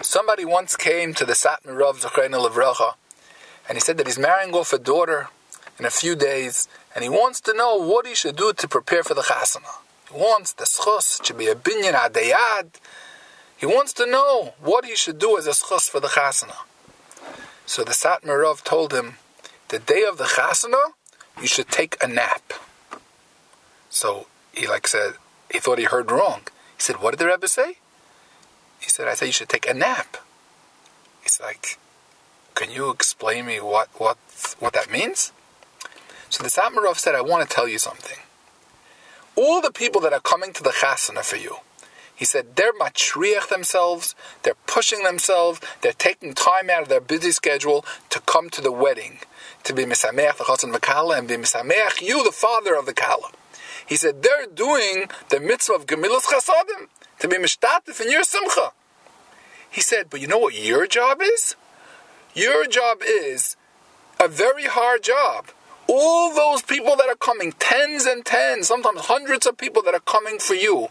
Somebody once came to the Satmar Rav Zechreina Levracha, and he said that he's marrying off a daughter in a few days, and he wants to know what he should do to prepare for the chasana. He wants the schus to be a binyan adei ad. He wants to know what he should do as a schus for the chasana. So the Satmar Rav told him, the day of the chasana, you should take a nap. So he like said, he thought he heard wrong. He said, what did the Rebbe say? He said, I said you should take a nap. He's like, can you explain me what, what, what that means? So the Satmar Rav said, I want to tell you something. All the people that are coming to the chasana for you, he said they're matriach themselves, they're pushing themselves, they're taking time out of their busy schedule to come to the wedding, to be misameach the chassan v'kala and be misameach you, the father of the kala. He said they're doing the mitzvah of gemilas chasadim to be mishtatif in your simcha. He said, but you know what your job is? Your job is a very hard job. All those people that are coming, tens and tens, sometimes hundreds of people that are coming for you,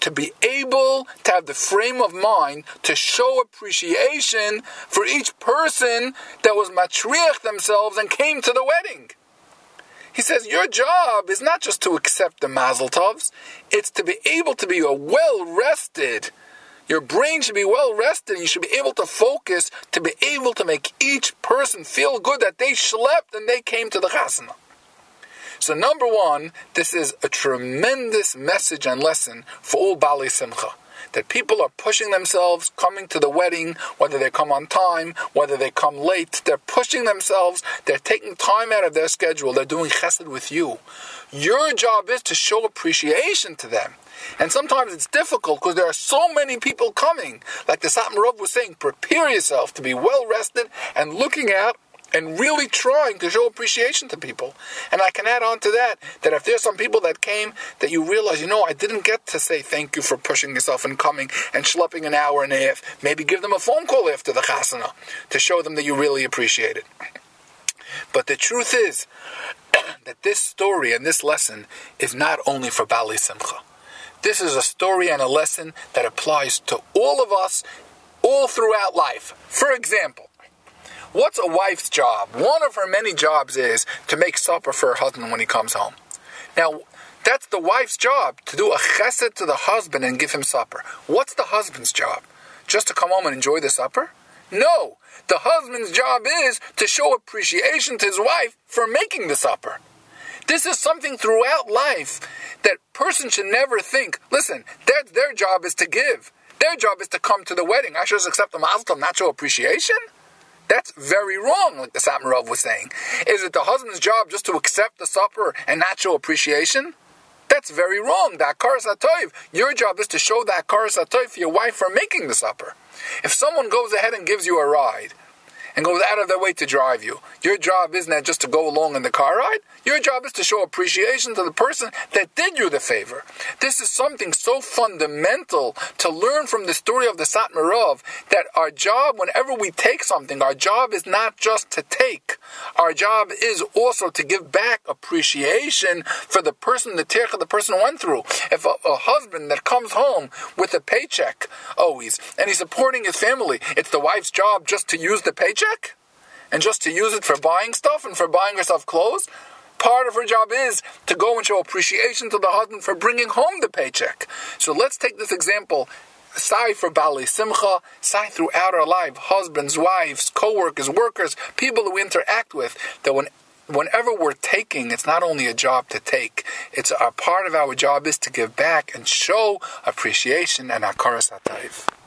to be able to have the frame of mind to show appreciation for each person that was matriach themselves and came to the wedding. He says your job is not just to accept the mazel tovs, it's to be able to be well rested. Your brain should be well rested. You should be able to focus to be able to make each person feel good that they slept and they came to the chasana. So number one, this is a tremendous message and lesson for all Baalei Simcha that people are pushing themselves, coming to the wedding, whether they come on time, whether they come late. They're pushing themselves. They're taking time out of their schedule. They're doing chesed with you. Your job is to show appreciation to them. And sometimes it's difficult because there are so many people coming. Like the Satmar Rav was saying, prepare yourself to be well rested and looking out and really trying to show appreciation to people. And I can add on to that that if there's some people that came that you realize, you know, I didn't get to say thank you for pushing yourself and coming and schlepping an hour and a half, maybe give them a phone call after the chasana to show them that you really appreciate it. But the truth is that this story and this lesson is not only for Baalei Simcha. This is a story and a lesson that applies to all of us all throughout life. For example, What's a wife's job? One of her many jobs is to make supper for her husband when he comes home. Now, that's the wife's job, to do a chesed to the husband and give him supper. What's the husband's job? Just to come home and enjoy the supper? No. The husband's job is to show appreciation to his wife for making the supper. This is something throughout life that person should never think, listen, their, their job is to give. Their job is to come to the wedding. I should just accept the mazel not show appreciation? That's very wrong, like the Satmar Rav was saying. Is it the husband's job just to accept the supper and not show appreciation? That's very wrong. That karas Your job is to show that karas for your wife for making the supper. If someone goes ahead and gives you a ride, and goes out of their way to drive you. Your job isn't that just to go along in the car ride. Your job is to show appreciation to the person that did you the favor. This is something so fundamental to learn from the story of the Satmar Rav that our job, whenever we take something, our job is not just to take. Our job is also to give back appreciation for the person, the tircha the person went through. If a, a husband that comes home with a paycheck always, and he's supporting his family, it's the wife's job just to use the paycheck paycheck and just to use it for buying stuff and for buying herself clothes. Part of her job is to go and show appreciation to the husband for bringing home the paycheck. So let's take this example. Sai for Baalei Simcha, Sai throughout our life, husbands, wives, co-workers, workers, people who interact with, that when whenever we're taking, it's not only a job to take, it's a part of our job is to give back and show appreciation and akaras hatayv.